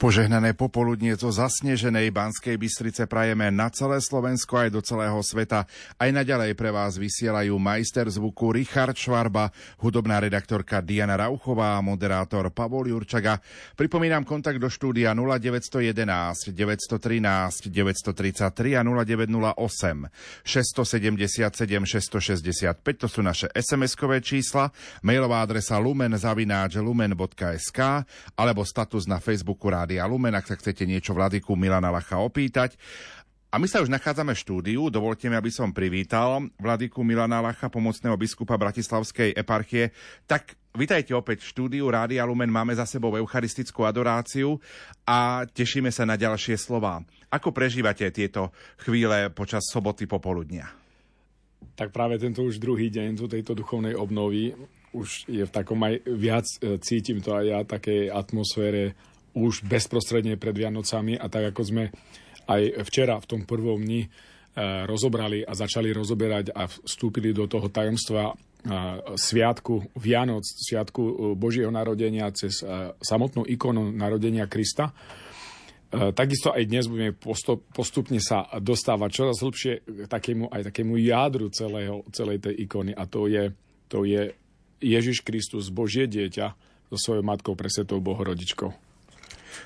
Požehnané popoludnie zo zasneženej Banskej Bystrice prajeme na celé Slovensko aj do celého sveta. Aj naďalej pre vás vysielajú majster zvuku Richard Švarba, hudobná redaktorka Diana Rauchová a moderátor Pavol Jurčaga. Pripomínam kontakt do štúdia 0911 913 933 a 0908 677 665. To sú naše SMS-kové čísla, mailová adresa lumen.lumen.sk alebo status na Facebooku Rádia Lumen, ak sa chcete niečo Vladiku Milana Lacha opýtať. A my sa už nachádzame v štúdiu. Dovolte mi, aby som privítal Vladiku Milana Lacha, pomocného biskupa Bratislavskej eparchie. Tak Vítajte opäť v štúdiu Rádia Lumen. Máme za sebou eucharistickú adoráciu a tešíme sa na ďalšie slova. Ako prežívate tieto chvíle počas soboty popoludnia? Tak práve tento už druhý deň tu tejto duchovnej obnovy už je v takom aj viac e, cítim to aj ja, takej atmosfére už bezprostredne pred Vianocami a tak ako sme aj včera v tom prvom dni e, rozobrali a začali rozoberať a vstúpili do toho tajomstva e, sviatku Vianoc, sviatku e, Božieho narodenia cez samotnú ikonu narodenia Krista. Takisto aj dnes budeme postupne sa dostávať čoraz hlbšie k takému, aj takému jádru celého, celej tej ikony a to je, to je Ježiš Kristus, Božie dieťa so svojou matkou presvetou Bohorodičkou.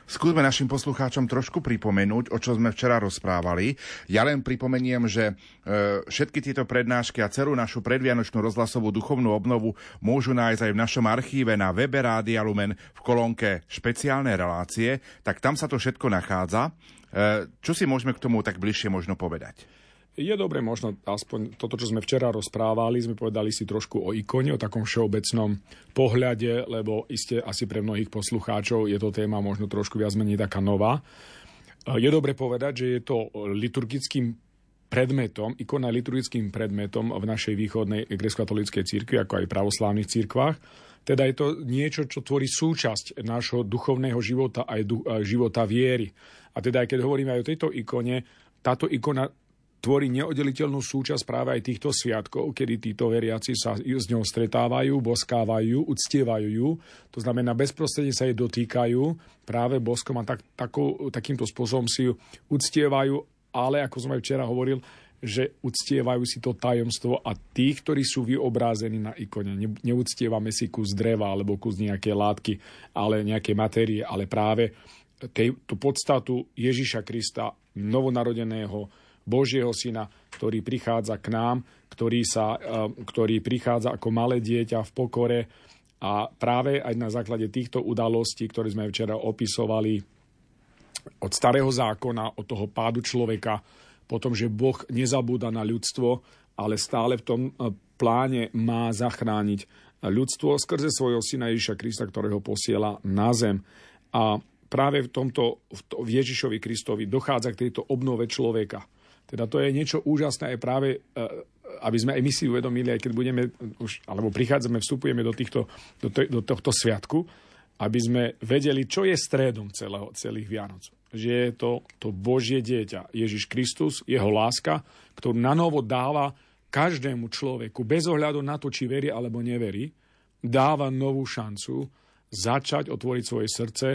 Skúsme našim poslucháčom trošku pripomenúť, o čo sme včera rozprávali. Ja len pripomeniem, že e, všetky tieto prednášky a celú našu predvianočnú rozhlasovú duchovnú obnovu môžu nájsť aj v našom archíve na webe Rádia Lumen v kolónke špeciálne relácie, tak tam sa to všetko nachádza. E, čo si môžeme k tomu tak bližšie možno povedať? Je dobre možno aspoň toto, čo sme včera rozprávali, sme povedali si trošku o ikone, o takom všeobecnom pohľade, lebo iste asi pre mnohých poslucháčov je to téma možno trošku viac menej taká nová. Je dobre povedať, že je to liturgickým predmetom, ikona liturgickým predmetom v našej východnej grecko-katolíckej církvi, ako aj pravoslávnych církvách. Teda je to niečo, čo tvorí súčasť nášho duchovného života aj života viery. A teda aj keď hovoríme aj o tejto ikone, táto ikona tvorí neoddeliteľnú súčasť práve aj týchto sviatkov, kedy títo veriaci sa s ňou stretávajú, boskávajú, uctievajú ju. To znamená, bezprostredne sa jej dotýkajú práve boskom a tak, takou, takýmto spôsobom si ju uctievajú, ale ako som aj včera hovoril, že uctievajú si to tajomstvo a tí, ktorí sú vyobrázení na ikone. Ne, neúctievame si kus dreva alebo kus nejaké látky, ale nejaké matérie, ale práve tej, tú podstatu Ježiša Krista, novonarodeného, Božieho syna, ktorý prichádza k nám, ktorý, sa, eh, ktorý prichádza ako malé dieťa v pokore a práve aj na základe týchto udalostí, ktoré sme včera opisovali od starého zákona, od toho pádu človeka, potom, že Boh nezabúda na ľudstvo, ale stále v tom eh, pláne má zachrániť ľudstvo skrze svojho syna Ježiša Krista, ktorého posiela na zem. A práve v tomto, v Ježišovi Kristovi dochádza k tejto obnove človeka. Teda to je niečo úžasné aj práve, e, aby sme aj my si uvedomili, aj keď budeme už, alebo prichádzame, vstupujeme do, týchto, do, to, do tohto sviatku, aby sme vedeli, čo je stredom celého, celých Vianoc. Že je to, to Božie dieťa, Ježiš Kristus, jeho láska, ktorú na novo dáva každému človeku, bez ohľadu na to, či verí alebo neverí, dáva novú šancu začať otvoriť svoje srdce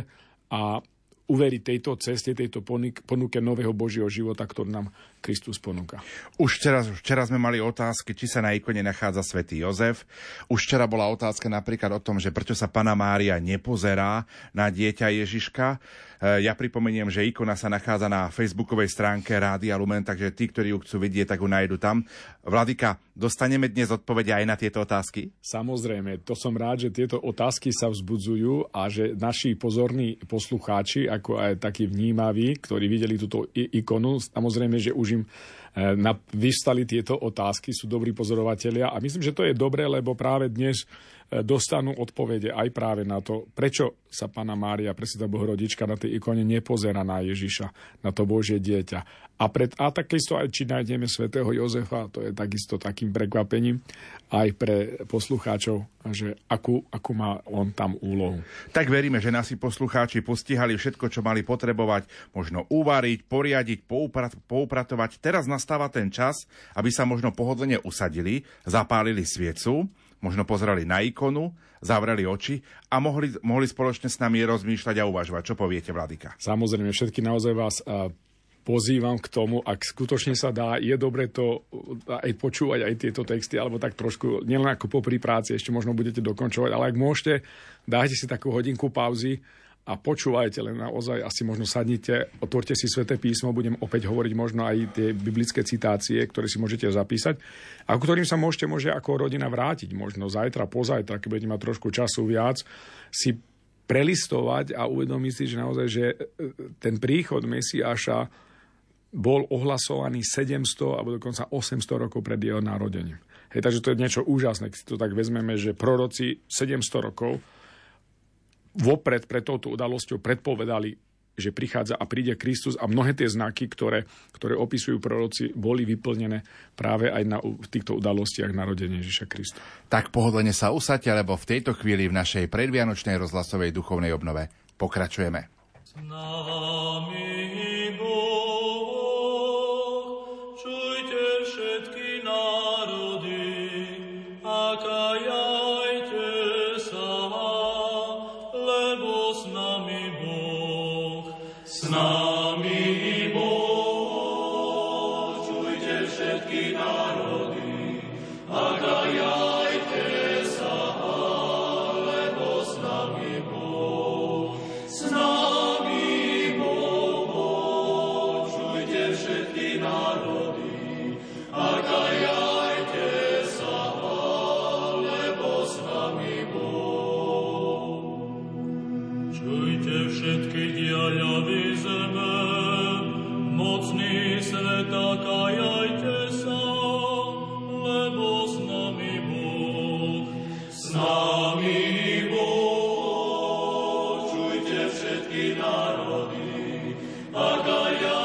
a uveriť tejto ceste, tejto ponuke nového Božieho života, ktorý nám Kristus ponúka. Už včera, včera sme mali otázky, či sa na ikone nachádza svätý Jozef. Už včera bola otázka napríklad o tom, že prečo sa Pana Mária nepozerá na dieťa Ježiška. E, ja pripomeniem, že ikona sa nachádza na facebookovej stránke Rádia Lumen, takže tí, ktorí ju chcú vidieť, tak ju nájdu tam. Vladika, dostaneme dnes odpovede aj na tieto otázky? Samozrejme, to som rád, že tieto otázky sa vzbudzujú a že naši pozorní poslucháči, ako aj takí vnímaví, ktorí videli túto ikonu, samozrejme, že už im eh, vystali tieto otázky, sú dobrí pozorovatelia a myslím, že to je dobré, lebo práve dnes dostanú odpovede aj práve na to, prečo sa Pana Mária, presveta Bohorodička na tej ikone nepozera na Ježiša, na to Božie dieťa. A, pred, a takisto aj či nájdeme svätého Jozefa, to je takisto takým prekvapením aj pre poslucháčov, že akú, akú má on tam úlohu. Tak veríme, že nasi poslucháči postihali všetko, čo mali potrebovať, možno uvariť, poriadiť, pouprat, poupratovať. Teraz nastáva ten čas, aby sa možno pohodlne usadili, zapálili sviecu, možno pozreli na ikonu, zavreli oči a mohli, mohli spoločne s nami rozmýšľať a uvažovať. Čo poviete, Vladika? Samozrejme, všetky naozaj vás pozývam k tomu, ak skutočne sa dá, je dobre to aj počúvať aj tieto texty, alebo tak trošku, nielen ako popri práci, ešte možno budete dokončovať, ale ak môžete, dajte si takú hodinku pauzy a počúvajte len naozaj, asi možno sadnite, otvorte si sväté písmo, budem opäť hovoriť možno aj tie biblické citácie, ktoré si môžete zapísať, a ktorým sa môžete môže ako rodina vrátiť, možno zajtra, pozajtra, keď budete mať trošku času viac, si prelistovať a uvedomiť si, že naozaj, že e, ten príchod Mesiáša bol ohlasovaný 700 alebo dokonca 800 rokov pred jeho narodením. Hej, takže to je niečo úžasné, keď si to tak vezmeme, že proroci 700 rokov vopred pred touto udalosťou predpovedali, že prichádza a príde Kristus a mnohé tie znaky, ktoré, ktoré opisujú proroci, boli vyplnené práve aj na, v týchto udalostiach narodenia Ježiša Krista. Tak pohodlne sa usadte, lebo v tejto chvíli v našej predvianočnej rozhlasovej duchovnej obnove pokračujeme. S nami. Prináša dokonalý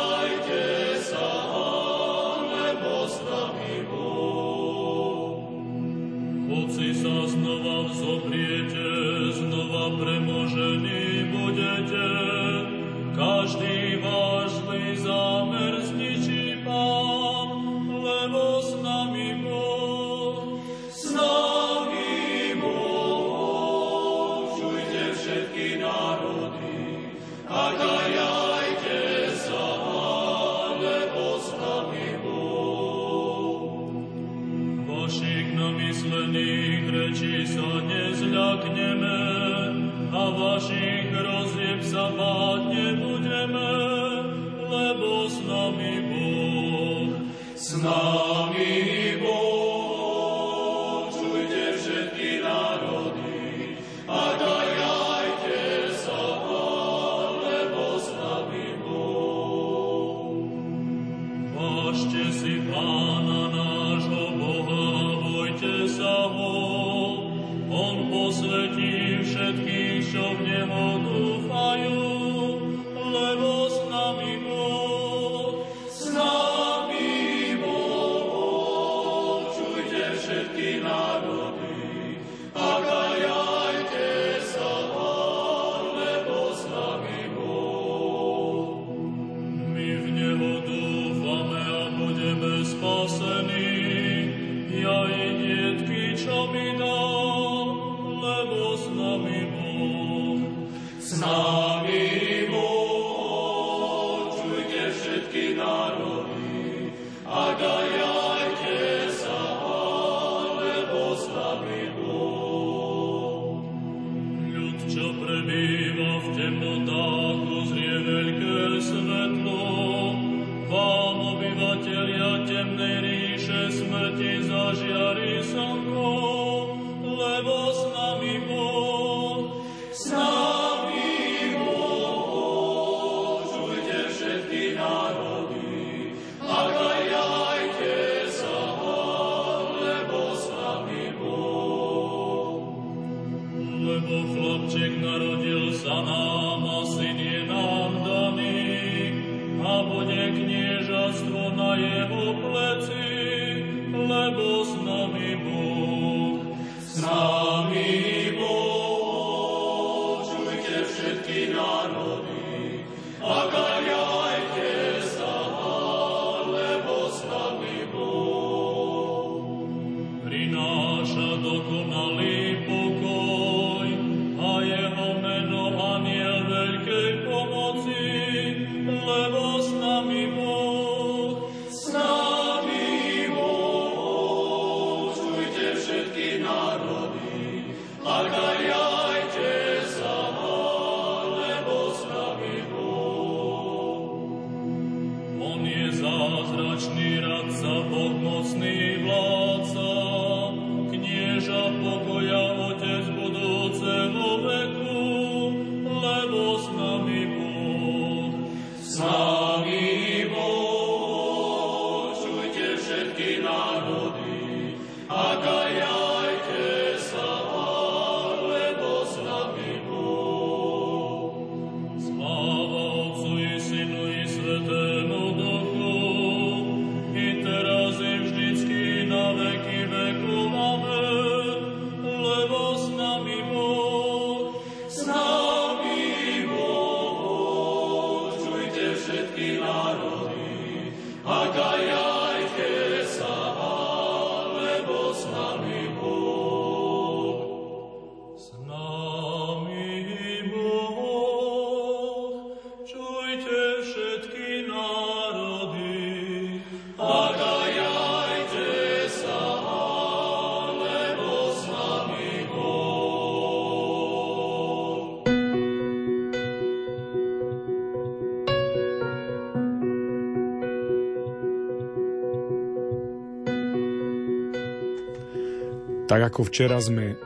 Tak ako včera sme e,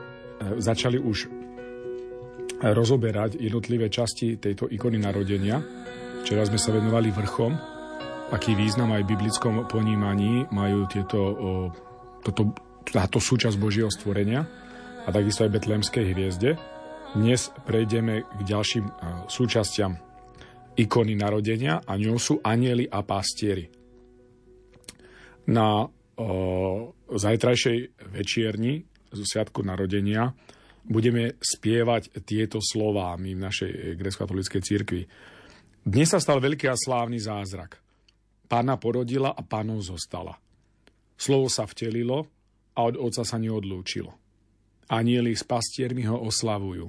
začali už rozoberať jednotlivé časti tejto ikony narodenia, včera sme sa venovali vrchom, aký význam aj v biblickom ponímaní majú tieto, toto, táto súčasť Božieho stvorenia a takisto aj betlémskej hviezde. Dnes prejdeme k ďalším súčastiam ikony narodenia a ňou sú anieli a pastieri. Na o, zajtrajšej večierni zo Sviatku narodenia budeme spievať tieto slová my v našej grecko-katolíckej cirkvi. Dnes sa stal veľký a slávny zázrak. Pána porodila a pánov zostala. Slovo sa vtelilo a od oca sa neodlúčilo. Anieli s pastiermi ho oslavujú.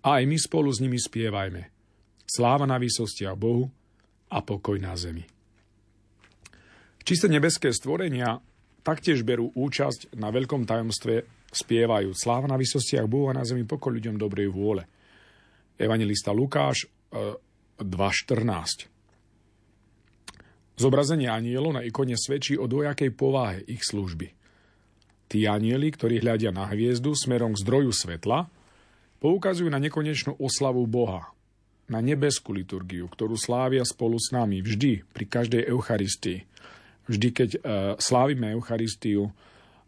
A aj my spolu s nimi spievajme. Sláva na výsostiach Bohu a pokoj na zemi. Čisté nebeské stvorenia taktiež berú účasť na veľkom tajomstve spievajú Sláva na vysostiach Bohu a na zemi pokoj ľuďom dobrej vôle. Evangelista Lukáš 2.14 e, Zobrazenie anielov na ikone svedčí o dvojakej povahe ich služby. Tí anieli, ktorí hľadia na hviezdu smerom k zdroju svetla, poukazujú na nekonečnú oslavu Boha, na nebeskú liturgiu, ktorú slávia spolu s nami vždy, pri každej Eucharistii. Vždy, keď e, slávime Eucharistiu,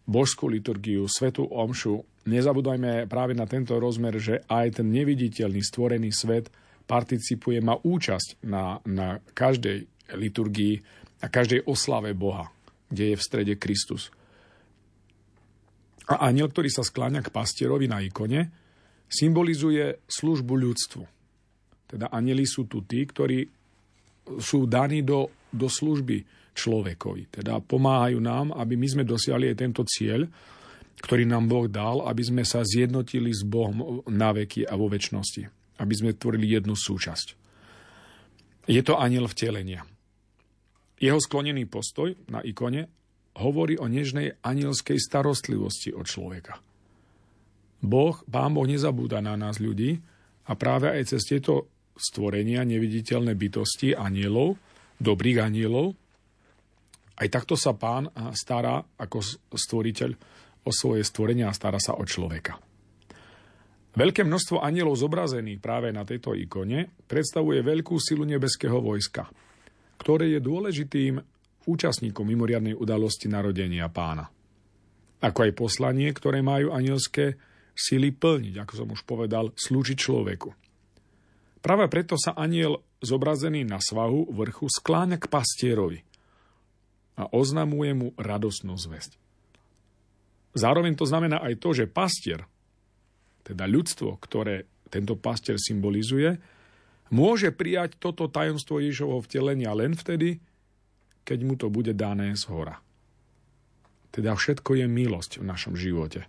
božskú liturgiu, svetú omšu, nezabudajme práve na tento rozmer, že aj ten neviditeľný stvorený svet participuje, má účasť na, na každej liturgii, a každej oslave Boha, kde je v strede Kristus. A aniel, ktorý sa skláňa k pastierovi na ikone, symbolizuje službu ľudstvu. Teda anieli sú tu tí, ktorí sú daní do, do služby človekovi. Teda pomáhajú nám, aby my sme dosiahli aj tento cieľ, ktorý nám Boh dal, aby sme sa zjednotili s Bohom na veky a vo väčšnosti. Aby sme tvorili jednu súčasť. Je to aniel vtelenia. Jeho sklonený postoj na ikone hovorí o nežnej anielskej starostlivosti od človeka. Boh, Pán Boh nezabúda na nás ľudí a práve aj cez tieto stvorenia neviditeľné bytosti anielov, dobrých anielov, aj takto sa pán stará ako stvoriteľ o svoje stvorenia a stará sa o človeka. Veľké množstvo anielov zobrazených práve na tejto ikone predstavuje veľkú silu nebeského vojska, ktoré je dôležitým účastníkom mimoriadnej udalosti narodenia pána. Ako aj poslanie, ktoré majú anielské sily plniť, ako som už povedal, slúžiť človeku. Práve preto sa aniel zobrazený na svahu vrchu skláňa k pastierovi – a oznamuje mu radosnú zväzť. Zároveň to znamená aj to, že pastier, teda ľudstvo, ktoré tento pastier symbolizuje, môže prijať toto tajomstvo Ježovho vtelenia len vtedy, keď mu to bude dané z hora. Teda všetko je milosť v našom živote.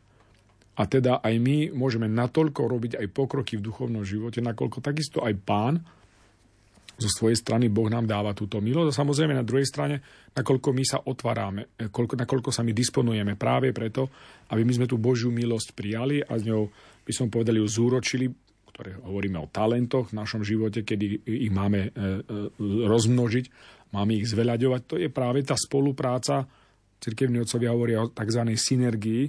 A teda aj my môžeme natoľko robiť aj pokroky v duchovnom živote, nakoľko takisto aj pán zo svojej strany Boh nám dáva túto milosť a samozrejme na druhej strane, nakoľko my sa otvárame, e, koľko, nakoľko sa my disponujeme práve preto, aby my sme tú Božiu milosť prijali a s ňou, by som povedal, ju zúročili, ktoré hovoríme o talentoch v našom živote, kedy ich máme e, e, rozmnožiť, máme ich zveľaďovať. To je práve tá spolupráca, cirkevní otcovia hovoria o tzv. synergii,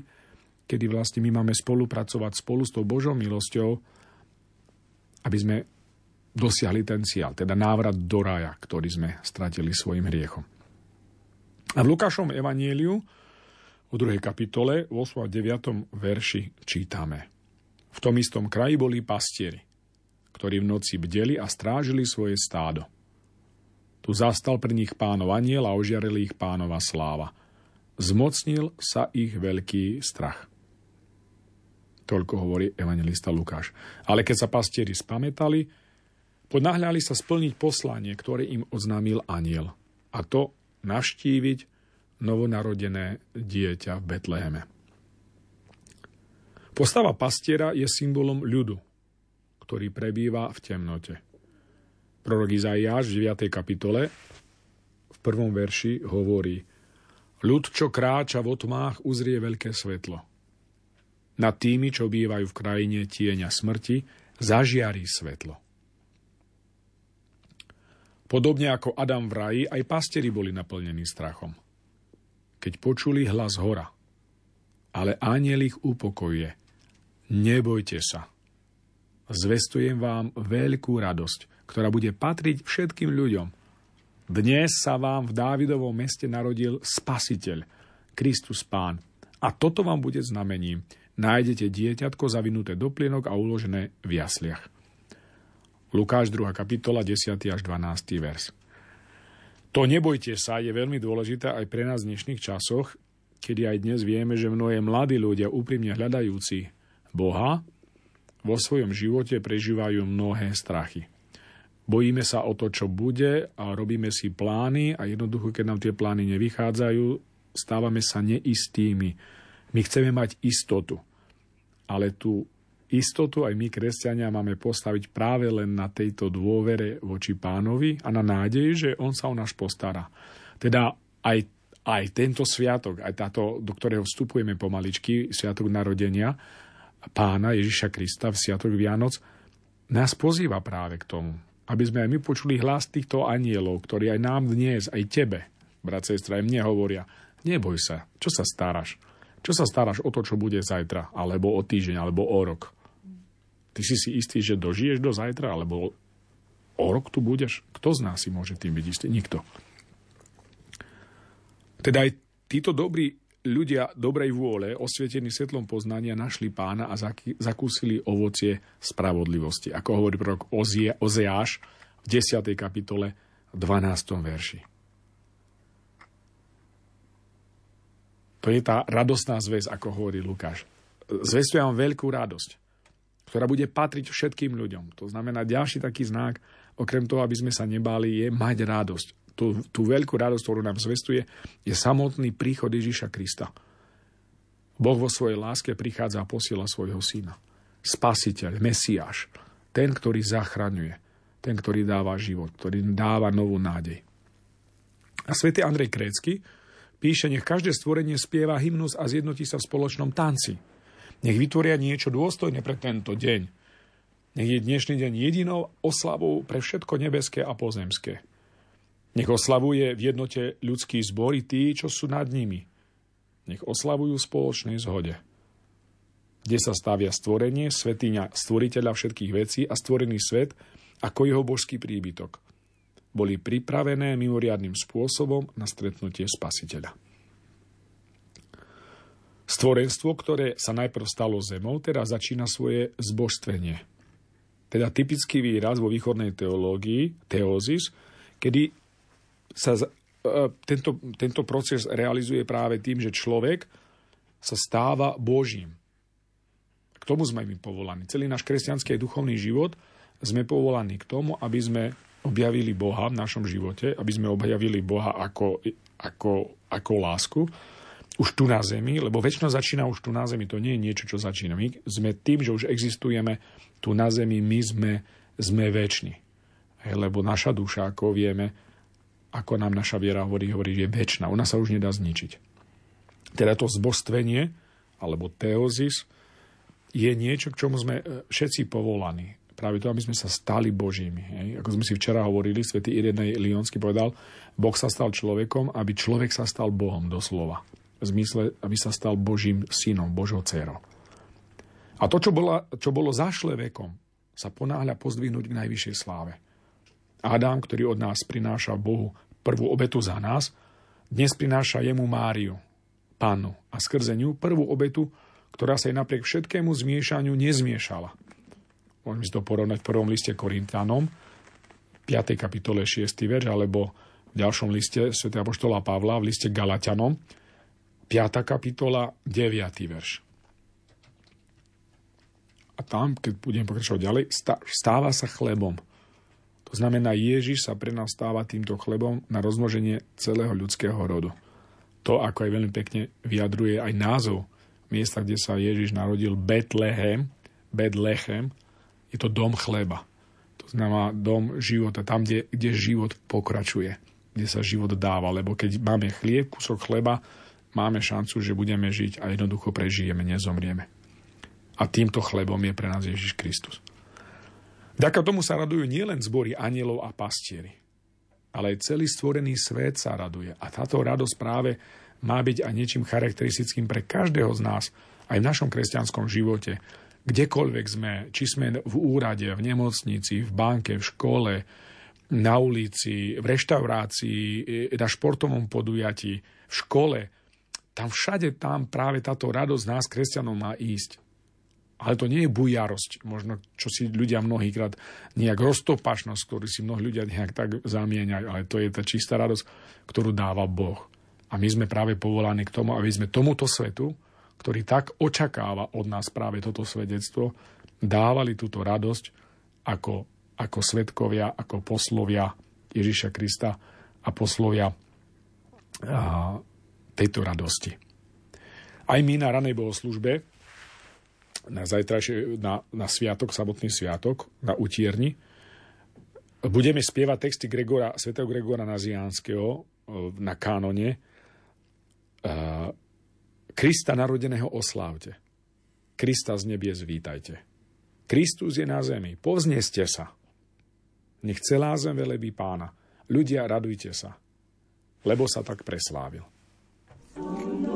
kedy vlastne my máme spolupracovať spolu s tou Božou milosťou, aby sme dosiahli ten cieľ, teda návrat do raja, ktorý sme stratili svojim hriechom. A v Lukášom evanieliu v 2. kapitole, v 8. a 9. verši čítame. V tom istom kraji boli pastieri, ktorí v noci bdeli a strážili svoje stádo. Tu zastal pri nich pánov aniel a ožiarili ich pánova sláva. Zmocnil sa ich veľký strach. Toľko hovorí evangelista Lukáš. Ale keď sa pastieri spametali, Podnáhľali sa splniť poslanie, ktoré im oznámil aniel, a to navštíviť novonarodené dieťa v Betleheme. Postava pastiera je symbolom ľudu, ktorý prebýva v temnote. Prorok Izaiáš v 9. kapitole v prvom verši hovorí Ľud, čo kráča v otmách, uzrie veľké svetlo. Nad tými, čo bývajú v krajine tieňa smrti, zažiarí svetlo. Podobne ako Adam v raji, aj pastieri boli naplnení strachom. Keď počuli hlas hora ale aniel ich upokojuje. Nebojte sa. Zvestujem vám veľkú radosť, ktorá bude patriť všetkým ľuďom. Dnes sa vám v Dávidovom meste narodil Spasiteľ, Kristus Pán. A toto vám bude znamením. Nájdete dieťatko zavinuté do plienok a uložené v jasliach. Lukáš 2. kapitola 10. až 12. vers. To nebojte sa je veľmi dôležité aj pre nás v dnešných časoch, kedy aj dnes vieme, že mnohé mladí ľudia úprimne hľadajúci Boha vo svojom živote prežívajú mnohé strachy. Bojíme sa o to, čo bude a robíme si plány a jednoducho, keď nám tie plány nevychádzajú, stávame sa neistými. My chceme mať istotu. Ale tú istotu aj my, kresťania, máme postaviť práve len na tejto dôvere voči pánovi a na nádej, že on sa o nás postará. Teda aj, aj tento sviatok, aj táto, do ktorého vstupujeme pomaličky, sviatok narodenia pána Ježiša Krista, v sviatok Vianoc, nás pozýva práve k tomu, aby sme aj my počuli hlas týchto anielov, ktorí aj nám dnes, aj tebe, brat, sestra, aj mne hovoria, neboj sa, čo sa staráš? Čo sa staráš o to, čo bude zajtra, alebo o týždeň, alebo o rok? Ty si si istý, že dožiješ do zajtra, alebo o rok tu budeš? Kto z nás si môže tým byť istý? Nikto. Teda aj títo dobrí ľudia dobrej vôle, osvietení svetlom poznania, našli pána a zakúsili ovocie spravodlivosti. Ako hovorí prorok Ozeáš v 10. kapitole 12. verši. To je tá radostná zväz, ako hovorí Lukáš. Zvestujem vám veľkú radosť ktorá bude patriť všetkým ľuďom. To znamená, ďalší taký znak, okrem toho, aby sme sa nebáli, je mať radosť. Tú, tú veľkú radosť, ktorú nám zvestuje, je samotný príchod Ježiša Krista. Boh vo svojej láske prichádza a posiela svojho syna. Spasiteľ, Mesiáš, ten, ktorý zachraňuje, ten, ktorý dáva život, ktorý dáva novú nádej. A svätý Andrej Krécky píše, nech každé stvorenie spieva hymnus a zjednotí sa v spoločnom tanci. Nech vytvoria niečo dôstojné pre tento deň. Nech je dnešný deň jedinou oslavou pre všetko nebeské a pozemské. Nech oslavuje v jednote ľudský zbory tí, čo sú nad nimi. Nech oslavujú spoločnej zhode. Kde sa stavia stvorenie, svetiňa stvoriteľa všetkých vecí a stvorený svet ako jeho božský príbytok. Boli pripravené mimoriadným spôsobom na stretnutie spasiteľa. Stvorenstvo, ktoré sa najprv stalo zemou, teraz začína svoje zbožstvenie. Teda typický výraz vo východnej teológii, teózis, kedy sa e, tento, tento proces realizuje práve tým, že človek sa stáva Božím. K tomu sme my povolaní. Celý náš kresťanský duchovný život sme povolaní k tomu, aby sme objavili Boha v našom živote, aby sme objavili Boha ako, ako, ako lásku, už tu na Zemi, lebo väčšina začína už tu na Zemi, to nie je niečo, čo začína. My sme tým, že už existujeme tu na Zemi, my sme, sme väčší. Lebo naša duša, ako vieme, ako nám naša viera hovorí, hovorí, že je väčšina. Ona sa už nedá zničiť. Teda to zbostvenie, alebo teozis, je niečo, k čomu sme e, všetci povolaní. Práve to, aby sme sa stali Božími. Hej? Ako sme si včera hovorili, svätý Irenej Lionsky povedal, Boh sa stal človekom, aby človek sa stal Bohom, doslova zmysle, aby sa stal Božím synom, Božou dcerou. A to, čo, bola, čo bolo zašle vekom, sa ponáhľa pozdvihnúť k najvyššej sláve. Adam, ktorý od nás prináša Bohu prvú obetu za nás, dnes prináša jemu Máriu, pánu, a skrze ňu prvú obetu, ktorá sa jej napriek všetkému zmiešaniu nezmiešala. Môžeme si to porovnať v prvom liste Korintánom, 5. kapitole 6. verš, alebo v ďalšom liste Sv. Apoštola Pavla, v liste Galatianom, 5. kapitola, 9. verš. A tam, keď budem pokračovať ďalej, stáva sa chlebom. To znamená, Ježiš sa pre nás stáva týmto chlebom na rozmnoženie celého ľudského rodu. To, ako aj veľmi pekne vyjadruje aj názov miesta, kde sa Ježiš narodil, Betlehem, Betlechem, je to dom chleba. To znamená dom života, tam, kde, kde život pokračuje, kde sa život dáva. Lebo keď máme chlieb, kúsok chleba, máme šancu, že budeme žiť a jednoducho prežijeme, nezomrieme. A týmto chlebom je pre nás Ježiš Kristus. Vďaka tomu sa radujú nielen zbory anielov a pastieri, ale aj celý stvorený svet sa raduje. A táto radosť práve má byť aj niečím charakteristickým pre každého z nás, aj v našom kresťanskom živote. Kdekoľvek sme, či sme v úrade, v nemocnici, v banke, v škole, na ulici, v reštaurácii, na športovom podujatí, v škole, tam všade tam práve táto radosť nás, kresťanov, má ísť. Ale to nie je bujarosť, možno čo si ľudia mnohýkrát nejak roztopašnosť, ktorú si mnohí ľudia nejak tak zamieňajú, ale to je tá čistá radosť, ktorú dáva Boh. A my sme práve povolaní k tomu, aby sme tomuto svetu, ktorý tak očakáva od nás práve toto svedectvo, dávali túto radosť ako, ako svetkovia, ako poslovia Ježiša Krista a poslovia a, tejto radosti. Aj my na ranej bohoslužbe, na zajtrajšie, na, na sviatok, samotný sviatok, na utierni, budeme spievať texty Gregora, svätého Gregora Naziánskeho na kánone, Krista narodeného oslávte. Krista z nebie zvítajte. Kristus je na zemi, povzneste sa. Nech celá zem velebí pána. Ľudia, radujte sa, lebo sa tak preslávil. No.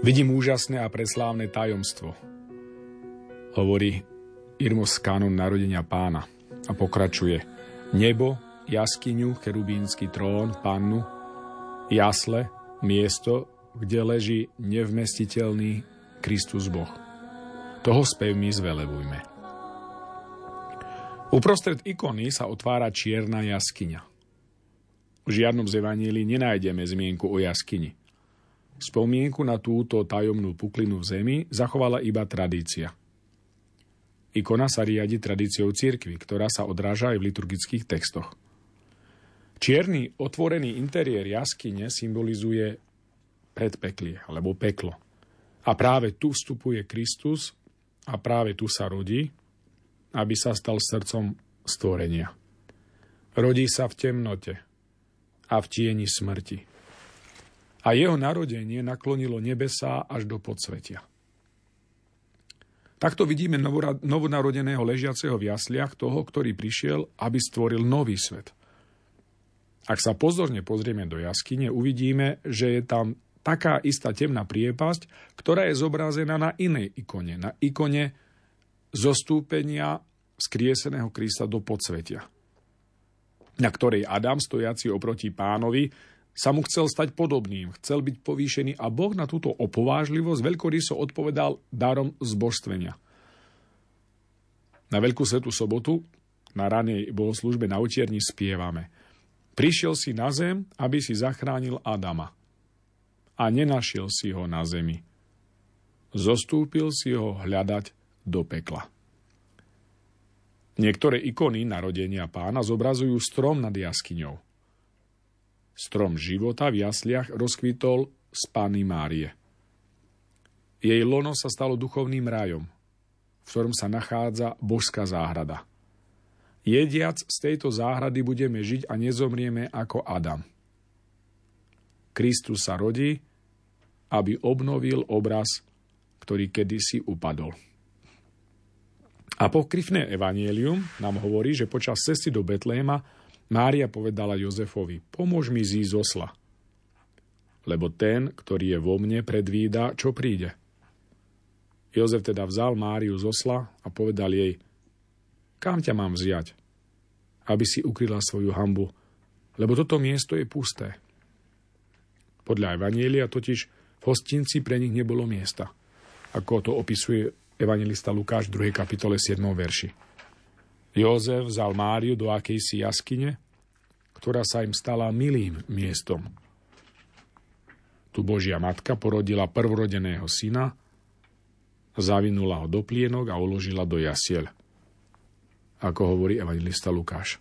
Vidím úžasné a preslávne tajomstvo, hovorí Irmos Kanon narodenia pána a pokračuje. Nebo, jaskyňu, kerubínsky trón, pannu, jasle, miesto, kde leží nevmestiteľný Kristus Boh. Toho spevmi zvelebujme. Uprostred ikony sa otvára čierna jaskyňa. V žiadnom z nenájdeme zmienku o jaskyni. Spomienku na túto tajomnú puklinu v zemi zachovala iba tradícia. Ikona sa riadi tradíciou cirkvy, ktorá sa odráža aj v liturgických textoch. Čierny otvorený interiér jaskyne symbolizuje predpeklie alebo peklo. A práve tu vstupuje Kristus a práve tu sa rodí, aby sa stal srdcom stvorenia. Rodí sa v temnote a v tieni smrti A jeho narodenie naklonilo nebesá až do podsvetia. Takto vidíme novonarodeného ležiaceho v jasliach toho, ktorý prišiel, aby stvoril nový svet. Ak sa pozorne pozrieme do jaskyne, uvidíme, že je tam taká istá temná priepasť, ktorá je zobrazená na inej ikone, na ikone zostúpenia skrieseného Krista do podsvetia, na ktorej Adam, stojaci oproti pánovi, sa mu chcel stať podobným, chcel byť povýšený a Boh na túto opovážlivosť veľkoryso odpovedal darom zbožstvenia. Na Veľkú svetú sobotu na ranej bohoslužbe na utierni spievame. Prišiel si na zem, aby si zachránil Adama. A nenašiel si ho na zemi. Zostúpil si ho hľadať do pekla. Niektoré ikony narodenia pána zobrazujú strom nad jaskyňou. Strom života v jasliach rozkvitol z Pány Márie. Jej lono sa stalo duchovným rájom, v ktorom sa nachádza božská záhrada. Jediac z tejto záhrady budeme žiť a nezomrieme ako Adam. Kristus sa rodí, aby obnovil obraz, ktorý kedysi upadol. Apokryfné evanielium nám hovorí, že počas cesty do Betléma Mária povedala Jozefovi, pomôž mi zísť osla. Lebo ten, ktorý je vo mne, predvída, čo príde. Jozef teda vzal Máriu z osla a povedal jej, kam ťa mám vziať, aby si ukryla svoju hambu, lebo toto miesto je pusté. Podľa Evanielia totiž v hostinci pre nich nebolo miesta, ako to opisuje evangelista Lukáš v 2. kapitole 7. verši. Jozef vzal Máriu do akejsi jaskyne, ktorá sa im stala milým miestom. Tu Božia matka porodila prvorodeného syna, zavinula ho do plienok a uložila do jasiel, ako hovorí evangelista Lukáš.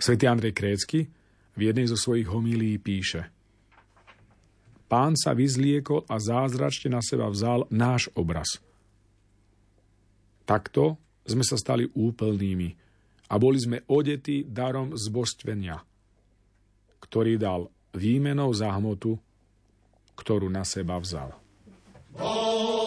Svetý Andrej Krécky v jednej zo svojich homílií píše Pán sa vyzliekol a zázračne na seba vzal náš obraz. Takto sme sa stali úplnými a boli sme odetí darom zbožstvenia, ktorý dal výmenou za hmotu, ktorú na seba vzal. Boh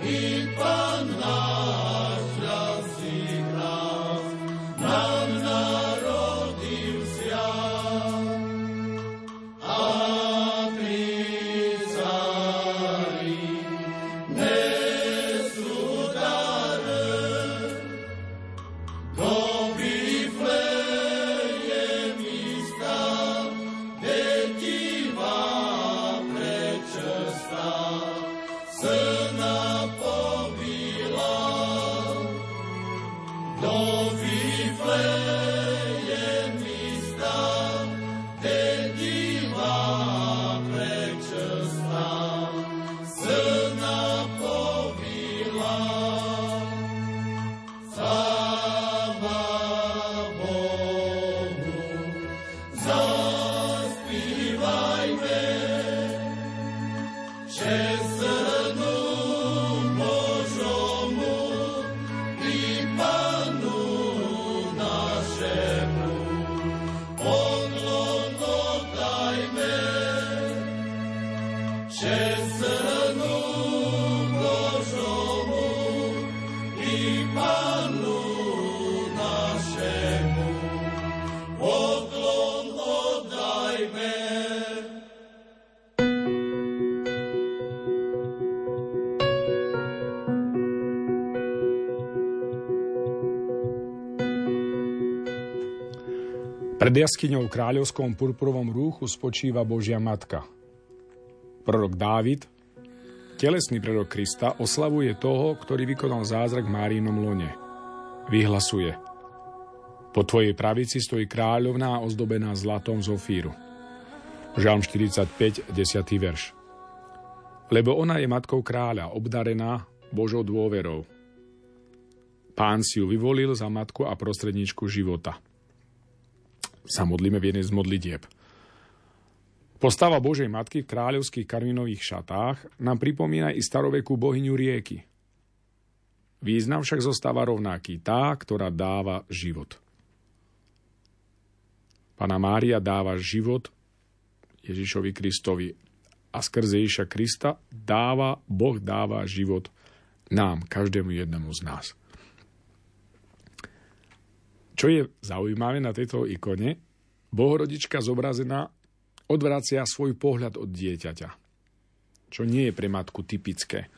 people. Pred jaskyňou kráľovskom purpurovom rúchu spočíva Božia Matka. Prorok Dávid, telesný prorok Krista, oslavuje toho, ktorý vykonal zázrak v Márinom lone. Vyhlasuje. Po tvojej pravici stojí kráľovná ozdobená zlatom z ofíru. Žalm 45, 10. verš. Lebo ona je matkou kráľa, obdarená Božou dôverou. Pán si ju vyvolil za matku a prostredníčku života sa modlíme v jednej z modlitieb. Postava Božej Matky v kráľovských karminových šatách nám pripomína i starovekú bohyňu rieky. Význam však zostáva rovnaký, tá, ktorá dáva život. Pana Mária dáva život Ježišovi Kristovi a skrze Ježiša Krista dáva, Boh dáva život nám, každému jednému z nás. Čo je zaujímavé na tejto ikone, Bohorodička zobrazená odvracia svoj pohľad od dieťaťa, čo nie je pre matku typické.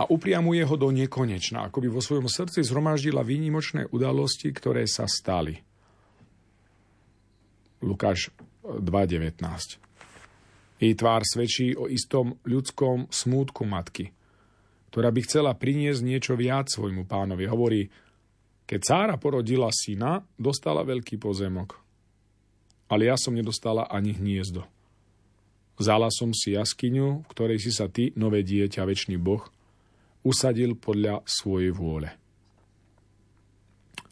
A upriamuje ho do nekonečna, ako by vo svojom srdci zhromaždila výnimočné udalosti, ktoré sa stali. Lukáš 2.19 Jej tvár svedčí o istom ľudskom smútku matky, ktorá by chcela priniesť niečo viac svojmu pánovi. Hovorí, keď Cára porodila syna, dostala veľký pozemok. Ale ja som nedostala ani hniezdo. Vzala som si jaskyňu, v ktorej si sa ty, nové dieťa, väčší Boh, usadil podľa svojej vôle.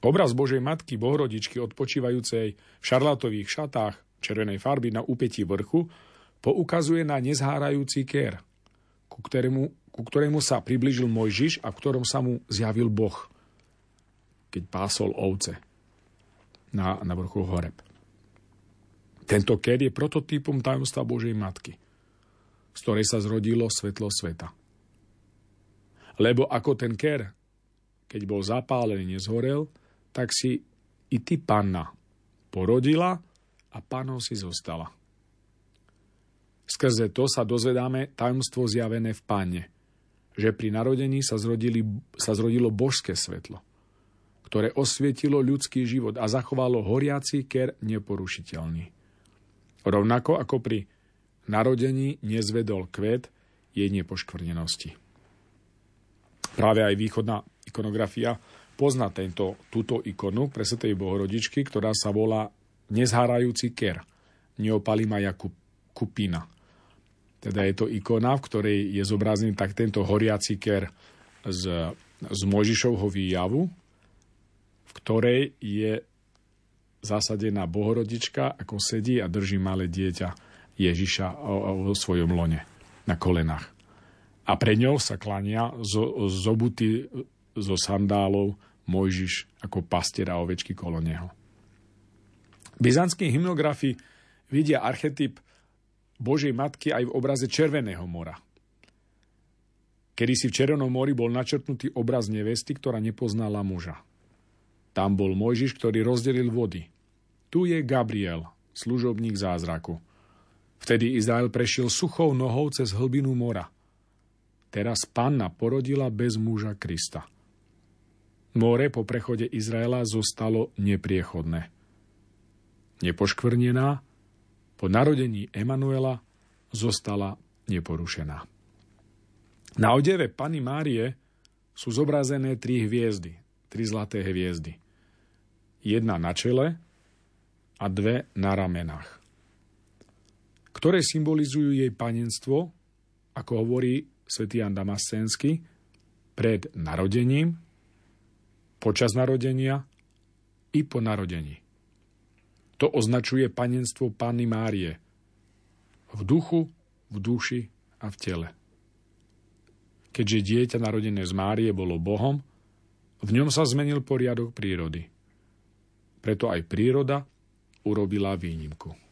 Obraz Božej Matky Bohrodičky odpočívajúcej v šarlatových šatách červenej farby na úpetí vrchu poukazuje na nezhárajúci kér, ku ktorému, ku ktorému sa približil Mojžiš a v ktorom sa mu zjavil Boh – keď pásol ovce na, na vrchu Horeb. Tento ker je prototypom tajomstva Božej Matky, z ktorej sa zrodilo svetlo sveta. Lebo ako ten ker, keď bol zapálený, nezhorel, tak si i ty, panna, porodila a panou si zostala. Skrze to sa dozvedáme tajomstvo zjavené v panne, že pri narodení sa, zrodili, sa zrodilo božské svetlo ktoré osvietilo ľudský život a zachovalo horiaci ker neporušiteľný. Rovnako ako pri narodení nezvedol kvet jej nepoškvrnenosti. Práve aj východná ikonografia pozná tento, túto ikonu pre Svetej Bohorodičky, ktorá sa volá Nezhárajúci ker, Neopalima Kupina. Teda je to ikona, v ktorej je zobrazený tak tento horiaci ker z, z Možišovho výjavu, v ktorej je zasadená bohorodička, ako sedí a drží malé dieťa Ježiša vo svojom lone na kolenách. A pre ňou sa klania zo, zo sandálov Mojžiš ako pastiera ovečky kolo neho. Byzantskí hymnografi vidia archetyp Božej Matky aj v obraze Červeného mora. Kedy si v Červenom mori bol načrtnutý obraz nevesty, ktorá nepoznala muža. Tam bol Mojžiš, ktorý rozdelil vody. Tu je Gabriel, služobník zázraku. Vtedy Izrael prešiel suchou nohou cez hlbinu mora. Teraz panna porodila bez muža Krista. More po prechode Izraela zostalo nepriechodné. Nepoškvrnená, po narodení Emanuela zostala neporušená. Na odeve Pany Márie sú zobrazené tri hviezdy, tri zlaté hviezdy. Jedna na čele a dve na ramenách, ktoré symbolizujú jej panenstvo, ako hovorí svätý Jan Damascénsky, pred narodením, počas narodenia i po narodení. To označuje panenstvo Panny Márie v duchu, v duši a v tele. Keďže dieťa narodené z Márie bolo Bohom, v ňom sa zmenil poriadok prírody. Preto aj príroda urobila výnimku.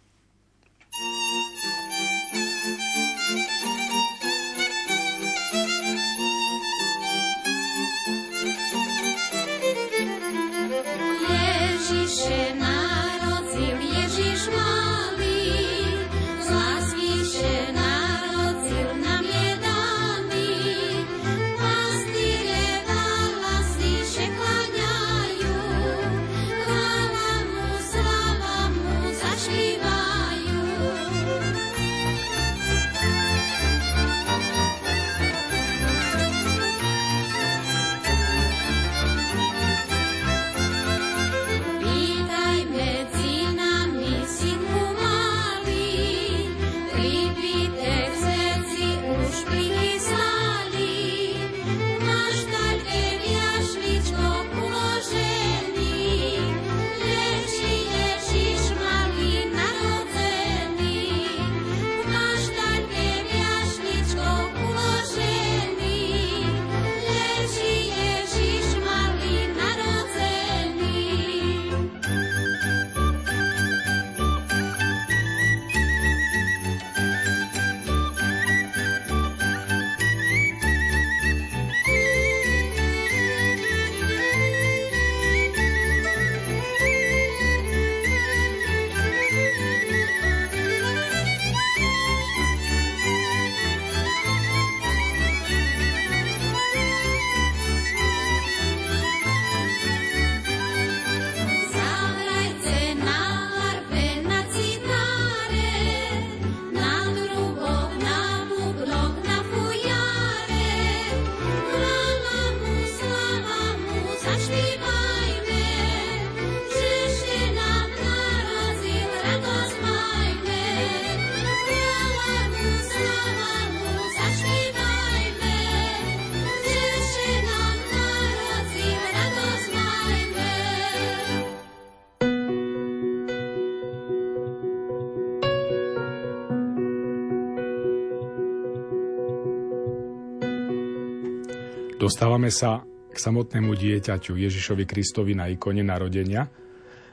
Dostávame sa k samotnému dieťaťu Ježišovi Kristovi na ikone narodenia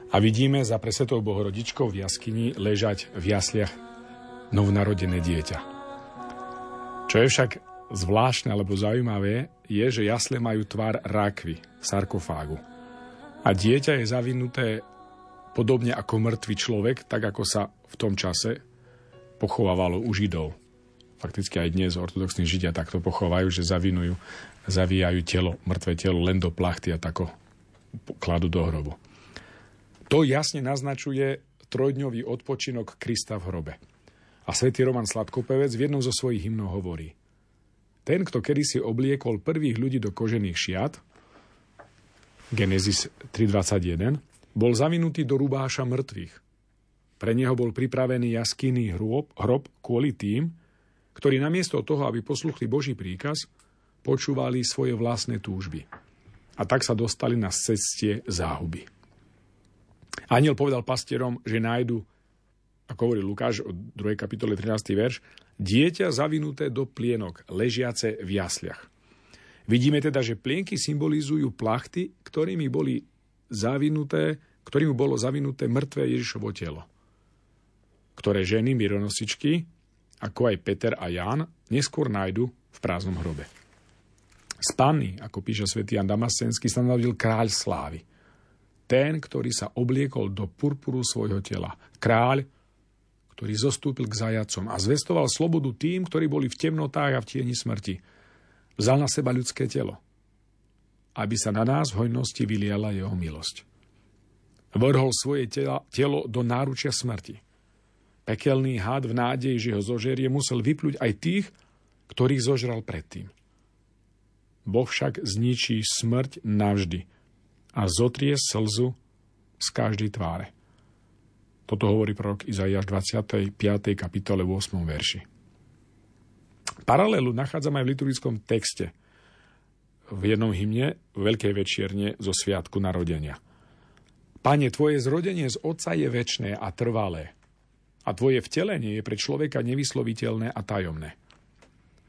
a vidíme za presvetou Bohorodičkou v jaskyni ležať v jasliach novnarodené dieťa. Čo je však zvláštne alebo zaujímavé, je, že jasle majú tvar rákvy, sarkofágu. A dieťa je zavinuté podobne ako mŕtvý človek, tak ako sa v tom čase pochovávalo u Židov. Fakticky aj dnes ortodoxní Židia takto pochovajú, že zavinujú, zavíjajú telo, mŕtve telo len do plachty a tako kladú do hrobu. To jasne naznačuje trojdňový odpočinok Krista v hrobe. A svätý Roman Sladkopevec v jednom zo svojich hymnov hovorí Ten, kto kedysi obliekol prvých ľudí do kožených šiat, Genesis 3.21, bol zavinutý do rubáša mŕtvych. Pre neho bol pripravený jaskinný hrob, hrob kvôli tým, ktorí namiesto toho, aby posluchli Boží príkaz, počúvali svoje vlastné túžby. A tak sa dostali na cestie záhuby. Aniel povedal pastierom, že nájdu, ako hovorí Lukáš od 2. kapitole 13. verš, dieťa zavinuté do plienok, ležiace v jasliach. Vidíme teda, že plienky symbolizujú plachty, ktorými boli zavinuté, ktorým bolo zavinuté mŕtve Ježišovo telo, ktoré ženy mironosičky, ako aj Peter a Ján, neskôr nájdu v prázdnom hrobe. Z panny, ako píše svätý Jan Damascenský, sa narodil kráľ slávy – ten, ktorý sa obliekol do purpuru svojho tela. Kráľ, ktorý zostúpil k zajacom a zvestoval slobodu tým, ktorí boli v temnotách a v tieni smrti. Vzal na seba ľudské telo, aby sa na nás v hojnosti vyliala jeho milosť. Vrhol svoje tela, telo do náručia smrti. Pekelný had v nádeji, že ho zožerie, musel vypľuť aj tých, ktorých zožral predtým. Boh však zničí smrť navždy – a zotrie slzu z každej tváre. Toto hovorí prorok Izaiáš 25. kapitole 8. verši. Paralelu nachádzame aj v liturgickom texte v jednom hymne Veľkej večierne zo Sviatku narodenia. Pane, tvoje zrodenie z Otca je väčné a trvalé a tvoje vtelenie je pre človeka nevysloviteľné a tajomné.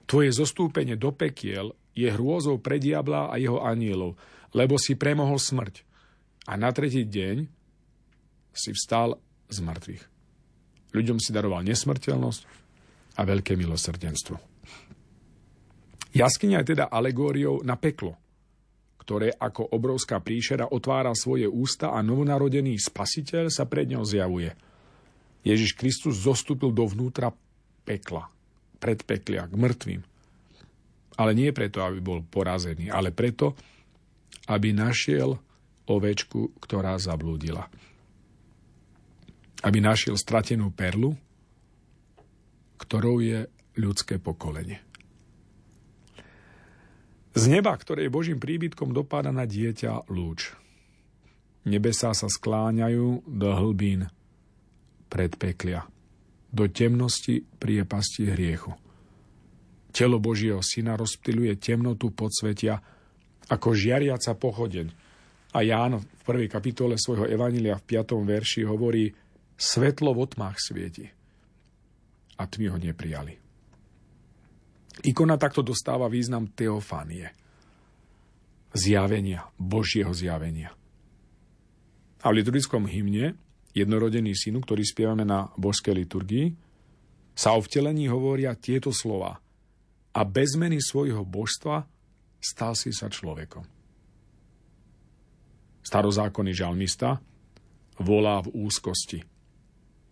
Tvoje zostúpenie do pekiel je hrôzou pre diabla a jeho anielov, lebo si premohol smrť. A na tretí deň si vstal z mŕtvych. Ľuďom si daroval nesmrteľnosť a veľké milosrdenstvo. Jaskyňa je teda alegóriou na peklo, ktoré ako obrovská príšera otvára svoje ústa a novonarodený spasiteľ sa pred ňou zjavuje. Ježiš Kristus zostúpil dovnútra pekla, predpeklia, k mŕtvým. Ale nie preto, aby bol porazený, ale preto, aby našiel ovečku, ktorá zablúdila. Aby našiel stratenú perlu, ktorou je ľudské pokolenie. Z neba, ktoré je Božím príbytkom, dopada na dieťa lúč. Nebesá sa skláňajú do hlbín predpeklia, do temnosti priepasti hriechu. Telo Božieho syna rozptyluje temnotu podsvetia, ako žiariaca pochodeň. A Ján v prvej kapitole svojho Evanília v 5. verši hovorí svetlo v otmách svieti. A tmy ho neprijali. Ikona takto dostáva význam teofánie. Zjavenia, Božieho zjavenia. A v liturgickom hymne jednorodený synu, ktorý spievame na božskej liturgii, sa o vtelení hovoria tieto slova. A bez zmeny svojho božstva stal si sa človekom. Starozákonný žalmista volá v úzkosti.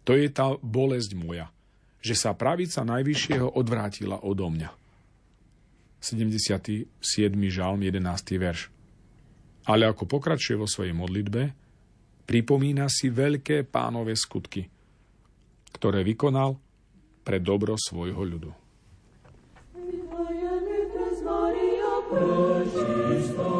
To je tá bolesť moja, že sa pravica najvyššieho odvrátila odo mňa. 77. žalm, 11. verš. Ale ako pokračuje vo svojej modlitbe, pripomína si veľké pánové skutky, ktoré vykonal pre dobro svojho ľudu. Preciso.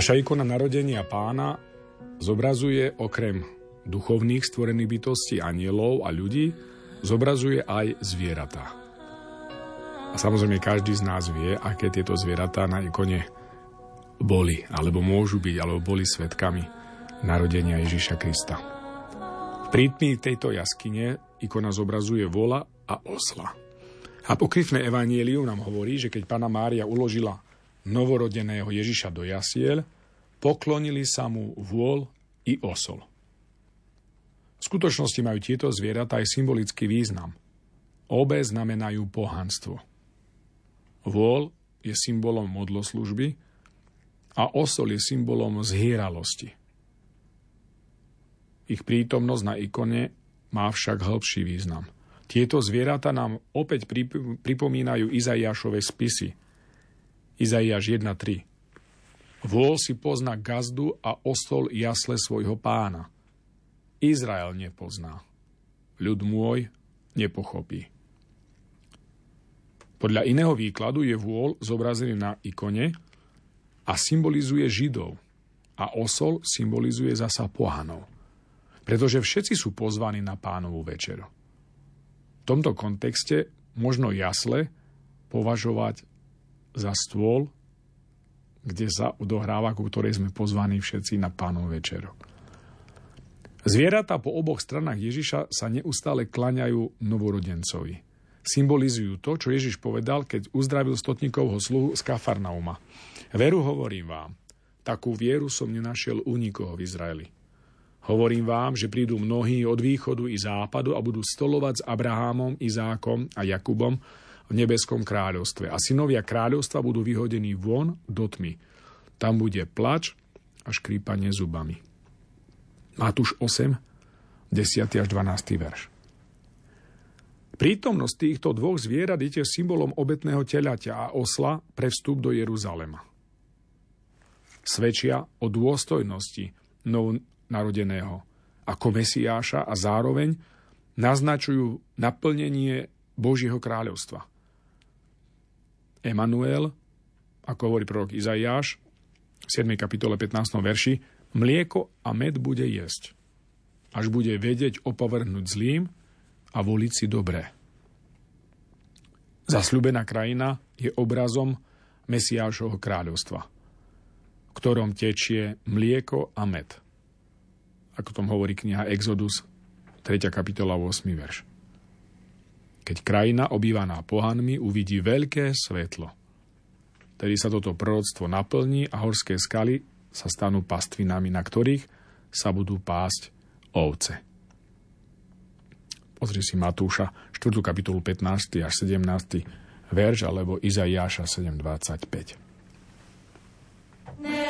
Naša ikona narodenia pána zobrazuje okrem duchovných stvorených bytostí, anielov a ľudí, zobrazuje aj zvieratá. A samozrejme každý z nás vie, aké tieto zvieratá na ikone boli, alebo môžu byť, alebo boli svetkami narodenia Ježiša Krista. V prítmi tejto jaskyne ikona zobrazuje vola a osla. Apokryfné evanílium nám hovorí, že keď pána Mária uložila novorodeného Ježiša do jasiel, poklonili sa mu vôľ i osol. V skutočnosti majú tieto zvieratá aj symbolický význam. Obe znamenajú pohanstvo. Vôľ je symbolom modloslužby a osol je symbolom zhýralosti. Ich prítomnosť na ikone má však hĺbší význam. Tieto zvieratá nám opäť pripomínajú Izaiášove spisy – Izaiáš 1.3. Vôl si pozná gazdu a ostol jasle svojho pána. Izrael nepozná. Ľud môj nepochopí. Podľa iného výkladu je vôľ zobrazený na ikone a symbolizuje Židov a osol symbolizuje zasa pohanov. Pretože všetci sú pozvaní na pánovú večeru. V tomto kontexte možno jasle považovať za stôl, kde sa odohráva, ku ktorej sme pozvaní všetci na pánov večeru. Zvieratá po oboch stranách Ježiša sa neustále klaňajú novorodencovi. Symbolizujú to, čo Ježiš povedal, keď uzdravil stotníkovho sluhu z Kafarnauma. Veru hovorím vám, takú vieru som nenašiel u nikoho v Izraeli. Hovorím vám, že prídu mnohí od východu i západu a budú stolovať s Abrahámom, Izákom a Jakubom v nebeskom kráľovstve. A synovia kráľovstva budú vyhodení von do tmy. Tam bude plač a škrípanie zubami. Matúš 8, 10. až 12. verš. Prítomnosť týchto dvoch zvierat je tiež symbolom obetného telaťa a osla pre vstup do Jeruzalema. Svedčia o dôstojnosti novonarodeného ako Mesiáša a zároveň naznačujú naplnenie Božieho kráľovstva. Emanuel, ako hovorí prorok Izaiáš, v 7. kapitole 15. verši, mlieko a med bude jesť, až bude vedieť opovrhnúť zlým a voliť si dobré. Zasľubená krajina je obrazom Mesiášovho kráľovstva, v ktorom tečie mlieko a med. Ako tom hovorí kniha Exodus, 3. kapitola 8. verš keď krajina obývaná pohanmi uvidí veľké svetlo. Tedy sa toto proroctvo naplní a horské skaly sa stanú pastvinami, na ktorých sa budú pásť ovce. Pozri si Matúša, 4. kapitolu 15. až 17. verš, alebo Izaiáša 7.25. Nebo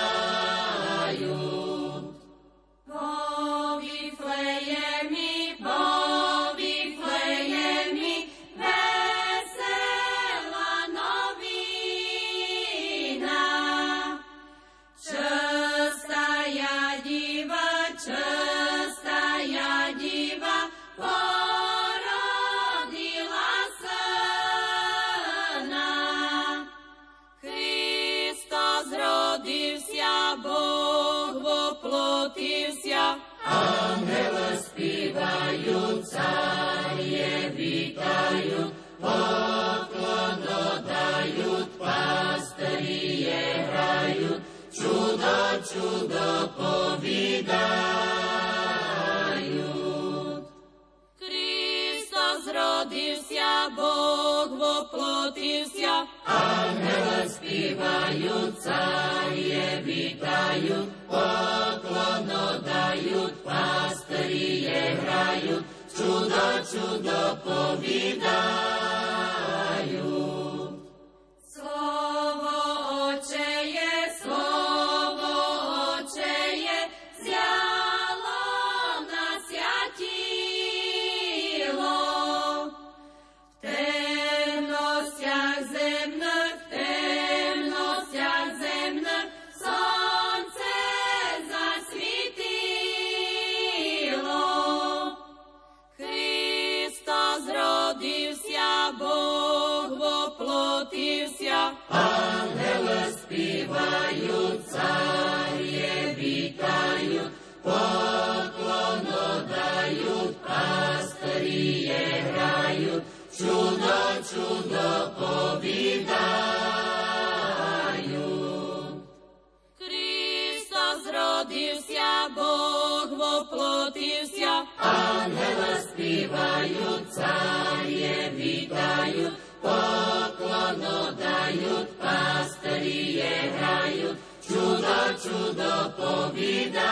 času dopovídajú. Kristus rodil sa, Boh voplotil sa, anele spívajúca je vítajú, poklono dajú, pastri je hrajú, čudo, čudo povídajú. čudo povídajú. Kristus rodil sa, Boh oplotil sa, anela spívajú, carie vítajú, poklono dajú, pastri je hrajú, čudo, čudo povídajú.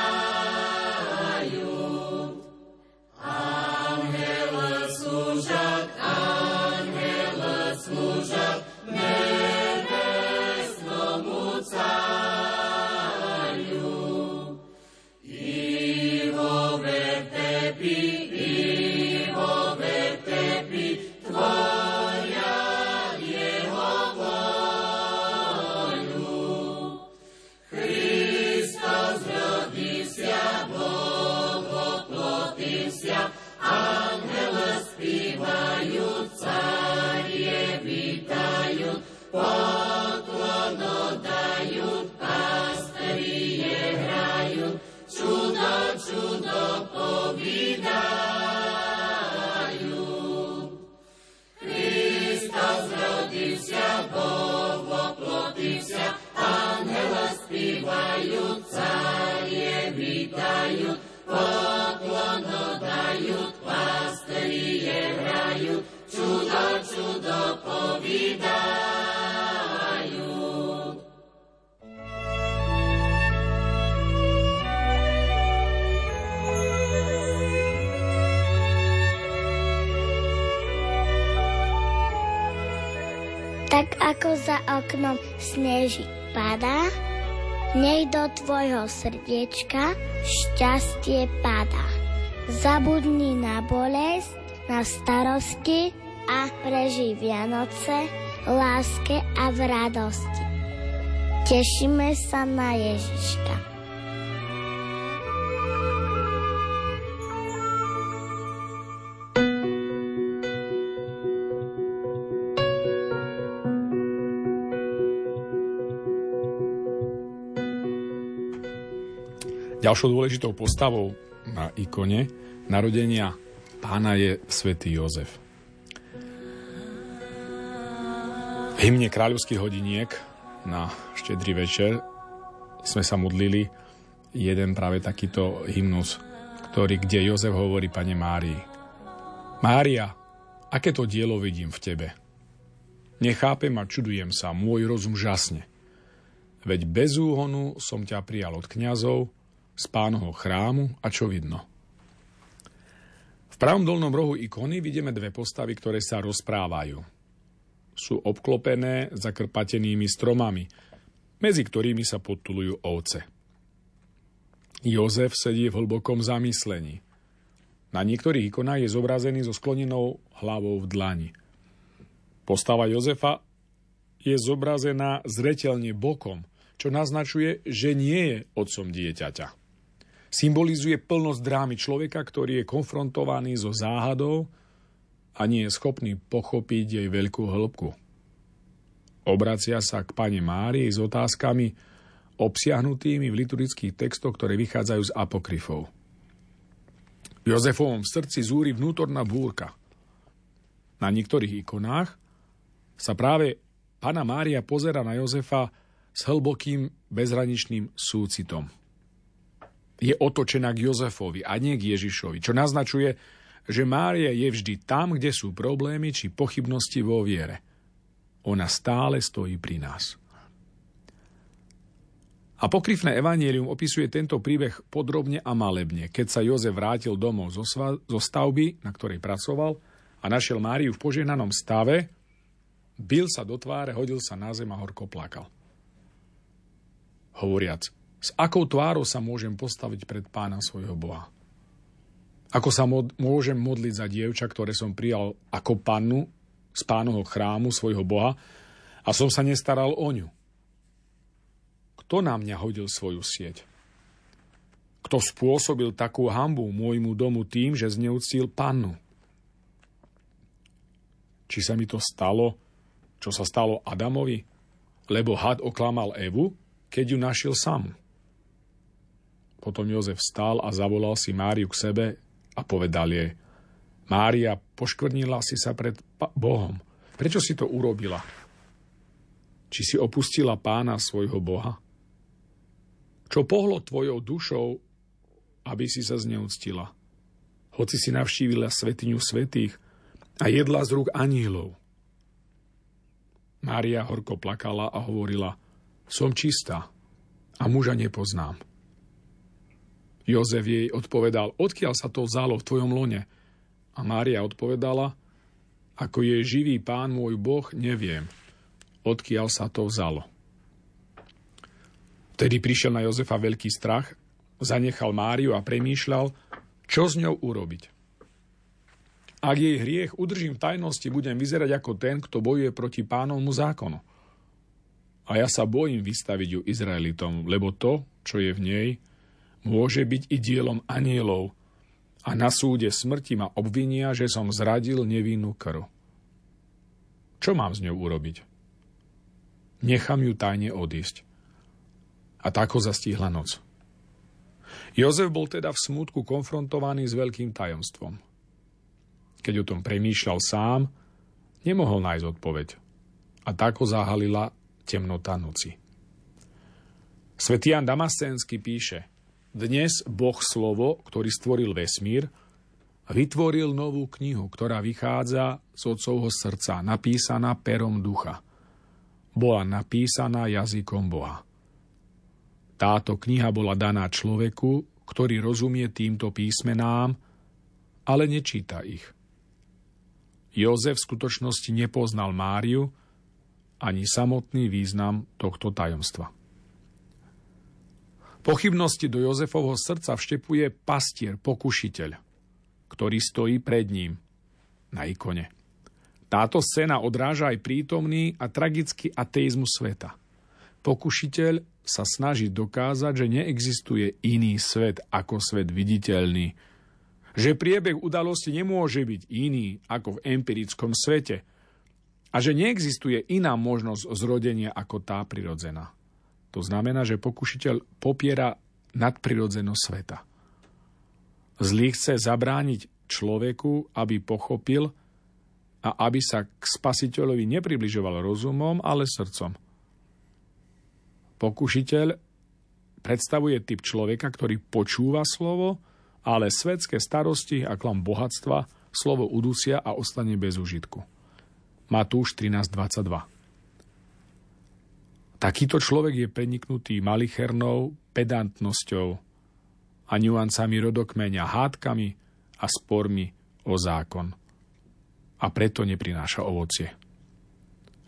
poklono dajú, pastri je v raju, čudo. Tak ako za oknom sneží padá, nech do tvojho srdiečka šťastie padá. Zabudni na bolesť, na starosti a prežij Vianoce láske a v radosti. Tešíme sa na Ježiška. Ďalšou dôležitou postavou na ikone narodenia pána je svätý Jozef. V hymne kráľovských hodiniek na štedrý večer sme sa modlili jeden práve takýto hymnus, ktorý, kde Jozef hovorí pane Márii. Mária, aké to dielo vidím v tebe? Nechápem a čudujem sa, môj rozum žasne. Veď bez úhonu som ťa prijal od kňazov, z pánovho chrámu a čo vidno. V pravom dolnom rohu ikony vidíme dve postavy, ktoré sa rozprávajú. Sú obklopené zakrpatenými stromami, medzi ktorými sa podtulujú ovce. Jozef sedí v hlbokom zamyslení. Na niektorých ikonách je zobrazený so sklonenou hlavou v dlani. Postava Jozefa je zobrazená zretelne bokom, čo naznačuje, že nie je otcom dieťaťa. Symbolizuje plnosť drámy človeka, ktorý je konfrontovaný so záhadou a nie je schopný pochopiť jej veľkú hĺbku. Obracia sa k pane Márii s otázkami obsiahnutými v liturgických textoch, ktoré vychádzajú z apokryfov. V Jozefovom srdci zúri vnútorná búrka. Na niektorých ikonách sa práve Pana Mária pozera na Jozefa s hlbokým bezhraničným súcitom. Je otočená k Jozefovi a nie k Ježišovi, čo naznačuje, že Mária je vždy tam, kde sú problémy či pochybnosti vo viere. Ona stále stojí pri nás. A pokryfné evanielium opisuje tento príbeh podrobne a malebne, keď sa Jozef vrátil domov zo, sva- zo stavby, na ktorej pracoval, a našiel Máriu v požehnanom stave, bil sa do tváre, hodil sa na zem a horko plakal. Hovoriac, s akou tvárou sa môžem postaviť pred pána svojho Boha? Ako sa mod- môžem modliť za dievča, ktoré som prijal ako pannu z pánovho chrámu svojho Boha a som sa nestaral o ňu? Kto na mňa hodil svoju sieť? Kto spôsobil takú hambu môjmu domu tým, že zneúctil pannu? Či sa mi to stalo, čo sa stalo Adamovi? Lebo had oklamal Evu, keď ju našiel sám. Potom Jozef vstal a zavolal si Máriu k sebe a povedal jej, Mária, poškvrnila si sa pred Bohom. Prečo si to urobila? Či si opustila pána svojho Boha? Čo pohlo tvojou dušou, aby si sa zneúctila? Hoci si navštívila svetiňu svetých a jedla z rúk anielov. Mária horko plakala a hovorila, som čistá a muža nepoznám. Jozef jej odpovedal, odkiaľ sa to vzalo v tvojom lone? A Mária odpovedala, ako je živý pán môj Boh, neviem, odkiaľ sa to vzalo. Vtedy prišiel na Jozefa veľký strach, zanechal Máriu a premýšľal, čo s ňou urobiť. Ak jej hriech udržím v tajnosti, budem vyzerať ako ten, kto bojuje proti pánovmu zákonu. A ja sa bojím vystaviť ju Izraelitom, lebo to, čo je v nej, môže byť i dielom anielov a na súde smrti ma obvinia, že som zradil nevinnú krv. Čo mám s ňou urobiť? Nechám ju tajne odísť. A tak ho zastihla noc. Jozef bol teda v smutku konfrontovaný s veľkým tajomstvom. Keď o tom premýšľal sám, nemohol nájsť odpoveď. A tak ho zahalila temnota noci. Svetian Damascenský píše, dnes Boh slovo, ktorý stvoril vesmír, vytvoril novú knihu, ktorá vychádza z otcovho srdca, napísaná perom ducha. Bola napísaná jazykom Boha. Táto kniha bola daná človeku, ktorý rozumie týmto písmenám, ale nečíta ich. Jozef v skutočnosti nepoznal Máriu ani samotný význam tohto tajomstva. Pochybnosti do Jozefovho srdca vštepuje pastier, pokušiteľ, ktorý stojí pred ním na ikone. Táto scéna odráža aj prítomný a tragický ateizmus sveta. Pokušiteľ sa snaží dokázať, že neexistuje iný svet ako svet viditeľný. Že priebeh udalosti nemôže byť iný ako v empirickom svete. A že neexistuje iná možnosť zrodenia ako tá prirodzená. To znamená, že pokušiteľ popiera nadprirodzenosť sveta. Zlý chce zabrániť človeku, aby pochopil a aby sa k spasiteľovi nepribližoval rozumom, ale srdcom – Pokušiteľ predstavuje typ človeka, ktorý počúva slovo, ale svetské starosti a klam bohatstva slovo udusia a ostane bez užitku. Matúš 13.22 Takýto človek je preniknutý malichernou pedantnosťou a nuancami rodokmeňa, hádkami a spormi o zákon. A preto neprináša ovocie.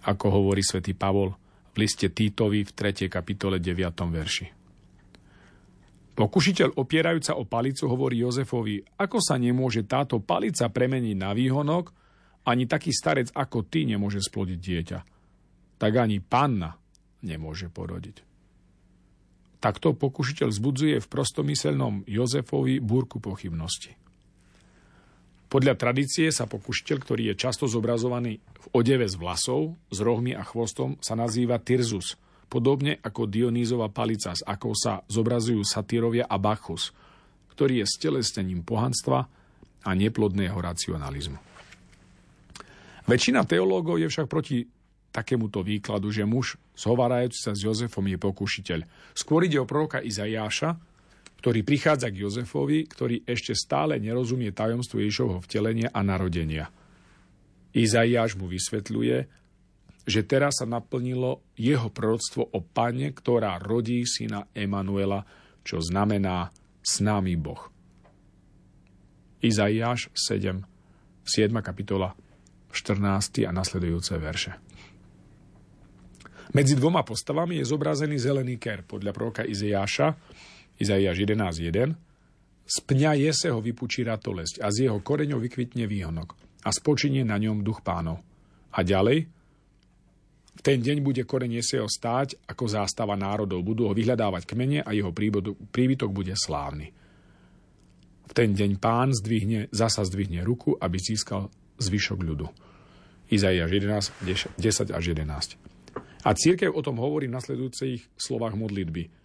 Ako hovorí svätý Pavol, v liste Týtovi v 3. kapitole 9. verši. Pokušiteľ opierajúca o palicu hovorí Jozefovi, ako sa nemôže táto palica premeniť na výhonok, ani taký starec ako ty nemôže splodiť dieťa. Tak ani panna nemôže porodiť. Takto pokušiteľ zbudzuje v prostomyselnom Jozefovi búrku pochybnosti. Podľa tradície sa pokušiteľ, ktorý je často zobrazovaný v odeve z vlasov, s rohmi a chvostom, sa nazýva Tyrzus, podobne ako Dionýzova palica, s akou sa zobrazujú satírovia a Bacchus, ktorý je stelesnením pohanstva a neplodného racionalizmu. Väčšina teológov je však proti takémuto výkladu, že muž zhovárajúci sa s Jozefom je pokušiteľ. Skôr ide o proroka Izajáša, ktorý prichádza k Jozefovi, ktorý ešte stále nerozumie tajomstvu Ježišovho vtelenia a narodenia. Izaiáš mu vysvetľuje, že teraz sa naplnilo jeho proroctvo o pane, ktorá rodí syna Emanuela, čo znamená s nami Boh. Izaiáš 7, 7. kapitola, 14. a nasledujúce verše. Medzi dvoma postavami je zobrazený zelený ker podľa proroka Izaiáša, Izaiáš 11.1, z pňa Jeseho vypučí ratolesť a z jeho koreňov vykvitne výhonok a spočinie na ňom duch pánov. A ďalej, v ten deň bude koreň Jeseho stáť ako zástava národov, budú ho vyhľadávať kmene a jeho príbytok bude slávny. V ten deň pán zdvihne, zasa zdvihne ruku, aby získal zvyšok ľudu. Izaiáš 11, 10 až 11. A církev o tom hovorí v nasledujúcich slovách modlitby –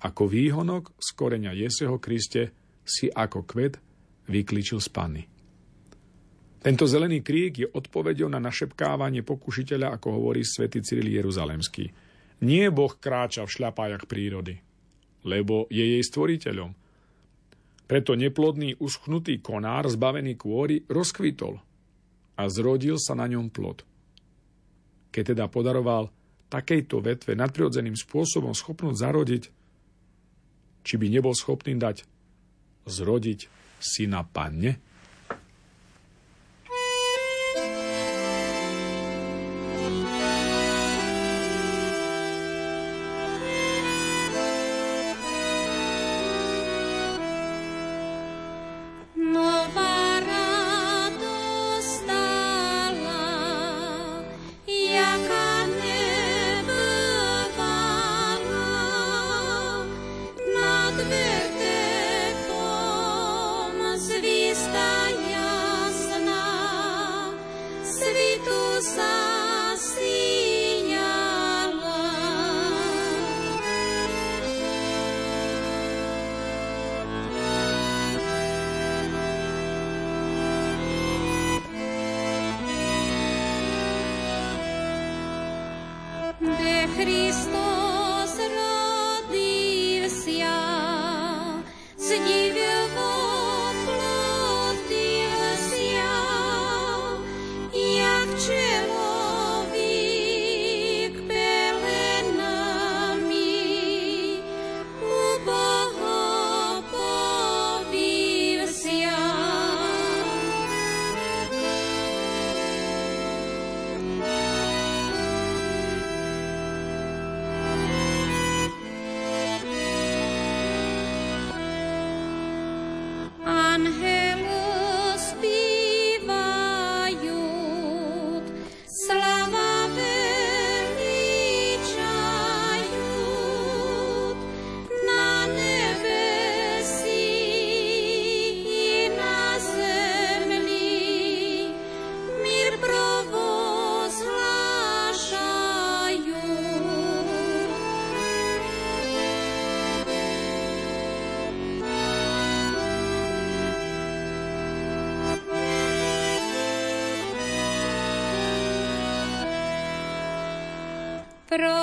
ako výhonok z koreňa Jeseho Kriste si ako kvet vykličil z panny. Tento zelený krík je odpovedou na našepkávanie pokušiteľa, ako hovorí svätý Cyril Jeruzalemský. Nie Boh kráča v šľapájach prírody, lebo je jej stvoriteľom. Preto neplodný uschnutý konár, zbavený kôry, rozkvitol a zrodil sa na ňom plod. Keď teda podaroval takejto vetve nadprirodzeným spôsobom schopnosť zarodiť, či by nebol schopný dať zrodiť syna panne?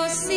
see.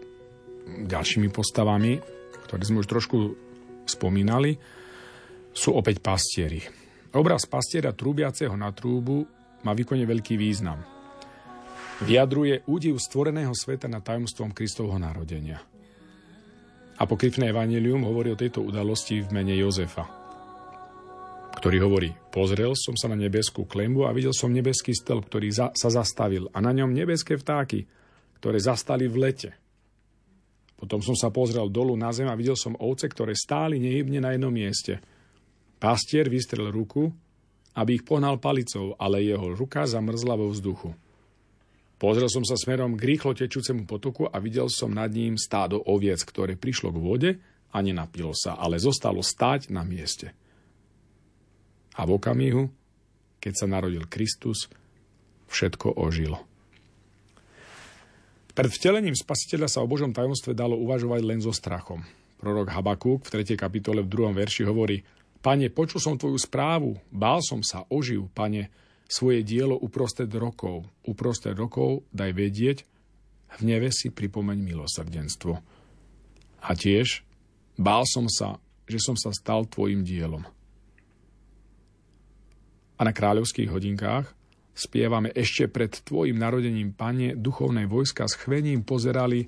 ďalšími postavami, ktoré sme už trošku spomínali, sú opäť pastieri. Obraz pastiera trúbiaceho na trúbu má výkone veľký význam. Vyjadruje údiv stvoreného sveta nad tajomstvom Kristovho narodenia. Apokryfné evanelium hovorí o tejto udalosti v mene Jozefa, ktorý hovorí, pozrel som sa na nebeskú klembu a videl som nebeský stel, ktorý za, sa zastavil a na ňom nebeské vtáky, ktoré zastali v lete. Potom som sa pozrel dolu na zem a videl som ovce, ktoré stáli nehybne na jednom mieste – Pastier vystrel ruku, aby ich pohnal palicou, ale jeho ruka zamrzla vo vzduchu. Pozrel som sa smerom k rýchlo tečúcemu potoku a videl som nad ním stádo oviec, ktoré prišlo k vode a nenapilo sa, ale zostalo stáť na mieste. A v okamihu, keď sa narodil Kristus, všetko ožilo. Pred vtelením spasiteľa sa o Božom tajomstve dalo uvažovať len so strachom. Prorok Habakúk v 3. kapitole v 2. verši hovorí Pane, počul som tvoju správu, bál som sa, oživ, pane, svoje dielo uprostred rokov. Uprostred rokov daj vedieť, v neve si pripomeň milosrdenstvo. A tiež, bál som sa, že som sa stal tvojim dielom. A na kráľovských hodinkách spievame ešte pred tvojim narodením, pane, duchovné vojska s chvením pozerali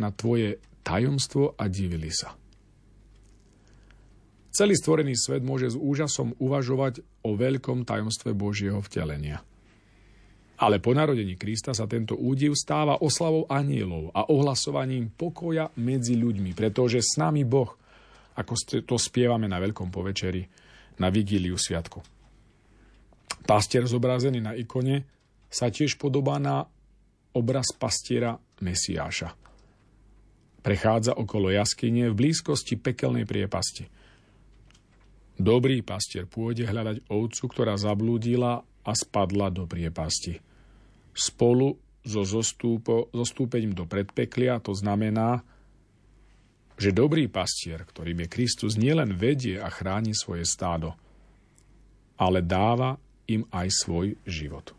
na tvoje tajomstvo a divili sa. Celý stvorený svet môže s úžasom uvažovať o veľkom tajomstve Božieho vtelenia. Ale po narodení Krista sa tento údiv stáva oslavou anielov a ohlasovaním pokoja medzi ľuďmi, pretože s nami Boh, ako to spievame na Veľkom povečeri, na Vigíliu Sviatku. Pastier zobrazený na ikone sa tiež podobá na obraz pastiera Mesiáša. Prechádza okolo jaskyne v blízkosti pekelnej priepasti – Dobrý pastier pôjde hľadať ovcu, ktorá zablúdila a spadla do priepasti. Spolu so zostúpením do predpeklia to znamená, že dobrý pastier, ktorým je Kristus, nielen vedie a chráni svoje stádo, ale dáva im aj svoj život.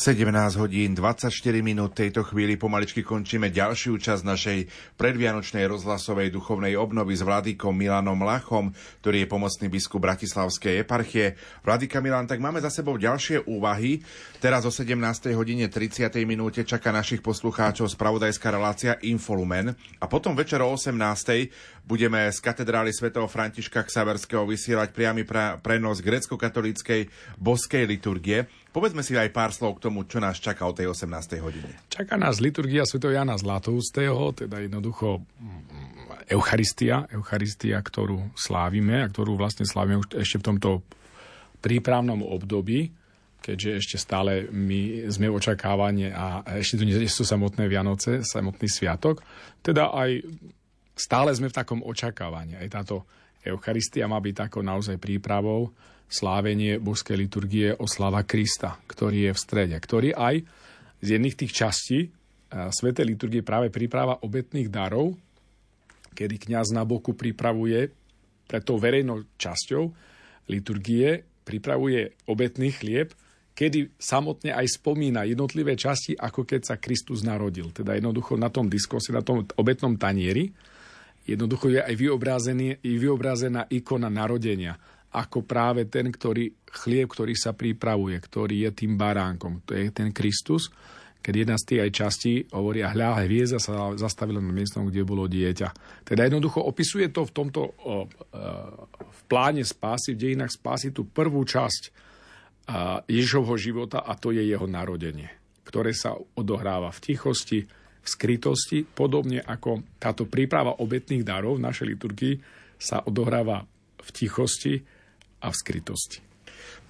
Christus17 hodín 24 minút tejto chvíli pomaličky končíme ďalšiu časť našej predvianočnej rozhlasovej duchovnej obnovy s Vladikom Milanom Lachom, ktorý je pomocný biskup Bratislavskej eparchie. Vladika Milan, tak máme za sebou ďalšie úvahy. Teraz o 17. hodine 30. minúte čaká našich poslucháčov spravodajská relácia Infolumen a potom večer o 18. budeme z katedrály svätého Františka Ksaverského vysielať priamy prenos grecko-katolíckej boskej liturgie. Povedzme si aj pár slov k tomu, čo nás čaká o tej 18. hodine. Čaká nás liturgia Sv. Jana Zlatoustého, teda jednoducho mm, Eucharistia, Eucharistia, ktorú slávime a ktorú vlastne slávime ešte v tomto prípravnom období, keďže ešte stále my sme v očakávanie a ešte tu nie sú samotné Vianoce, samotný sviatok. Teda aj stále sme v takom očakávaní. Aj táto Eucharistia má byť takou naozaj prípravou slávenie božskej liturgie slava Krista, ktorý je v strede, ktorý aj z jedných tých častí Svetej liturgie práve príprava obetných darov, kedy kňaz na boku pripravuje pred tou verejnou časťou liturgie, pripravuje obetný chlieb, kedy samotne aj spomína jednotlivé časti, ako keď sa Kristus narodil. Teda jednoducho na tom diskuse, na tom obetnom tanieri, jednoducho je aj vyobrazená ikona narodenia ako práve ten, ktorý, chlieb, ktorý sa pripravuje, ktorý je tým baránkom, to je ten Kristus, keď jedna z tých aj častí hovorí, a hľa, hviezda sa zastavila na miestom, kde bolo dieťa. Teda jednoducho opisuje to v tomto o, o, v pláne spásy, v dejinách spásy tú prvú časť Ježovho života a to je jeho narodenie, ktoré sa odohráva v tichosti, v skrytosti, podobne ako táto príprava obetných darov v našej liturgii sa odohráva v tichosti a v skrytosti.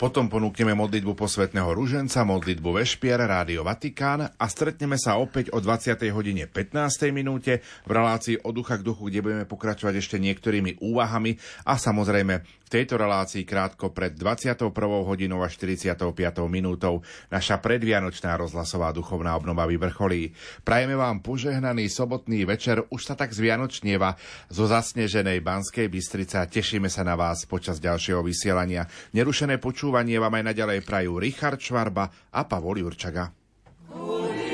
Potom ponúkneme modlitbu posvetného ruženca, modlitbu Vešpier, Rádio Vatikán a stretneme sa opäť o 20. hodine 15. minúte v relácii od ducha k duchu, kde budeme pokračovať ešte niektorými úvahami a samozrejme tejto relácii krátko pred 21. hodinou a 45. minútou naša predvianočná rozhlasová duchovná obnova vyvrcholí. Prajeme vám požehnaný sobotný večer, už sa tak zvianočnieva zo zasneženej Banskej Bystrice a tešíme sa na vás počas ďalšieho vysielania. Nerušené počúvanie vám aj naďalej prajú Richard Švarba a Pavol Jurčaga. Spirit.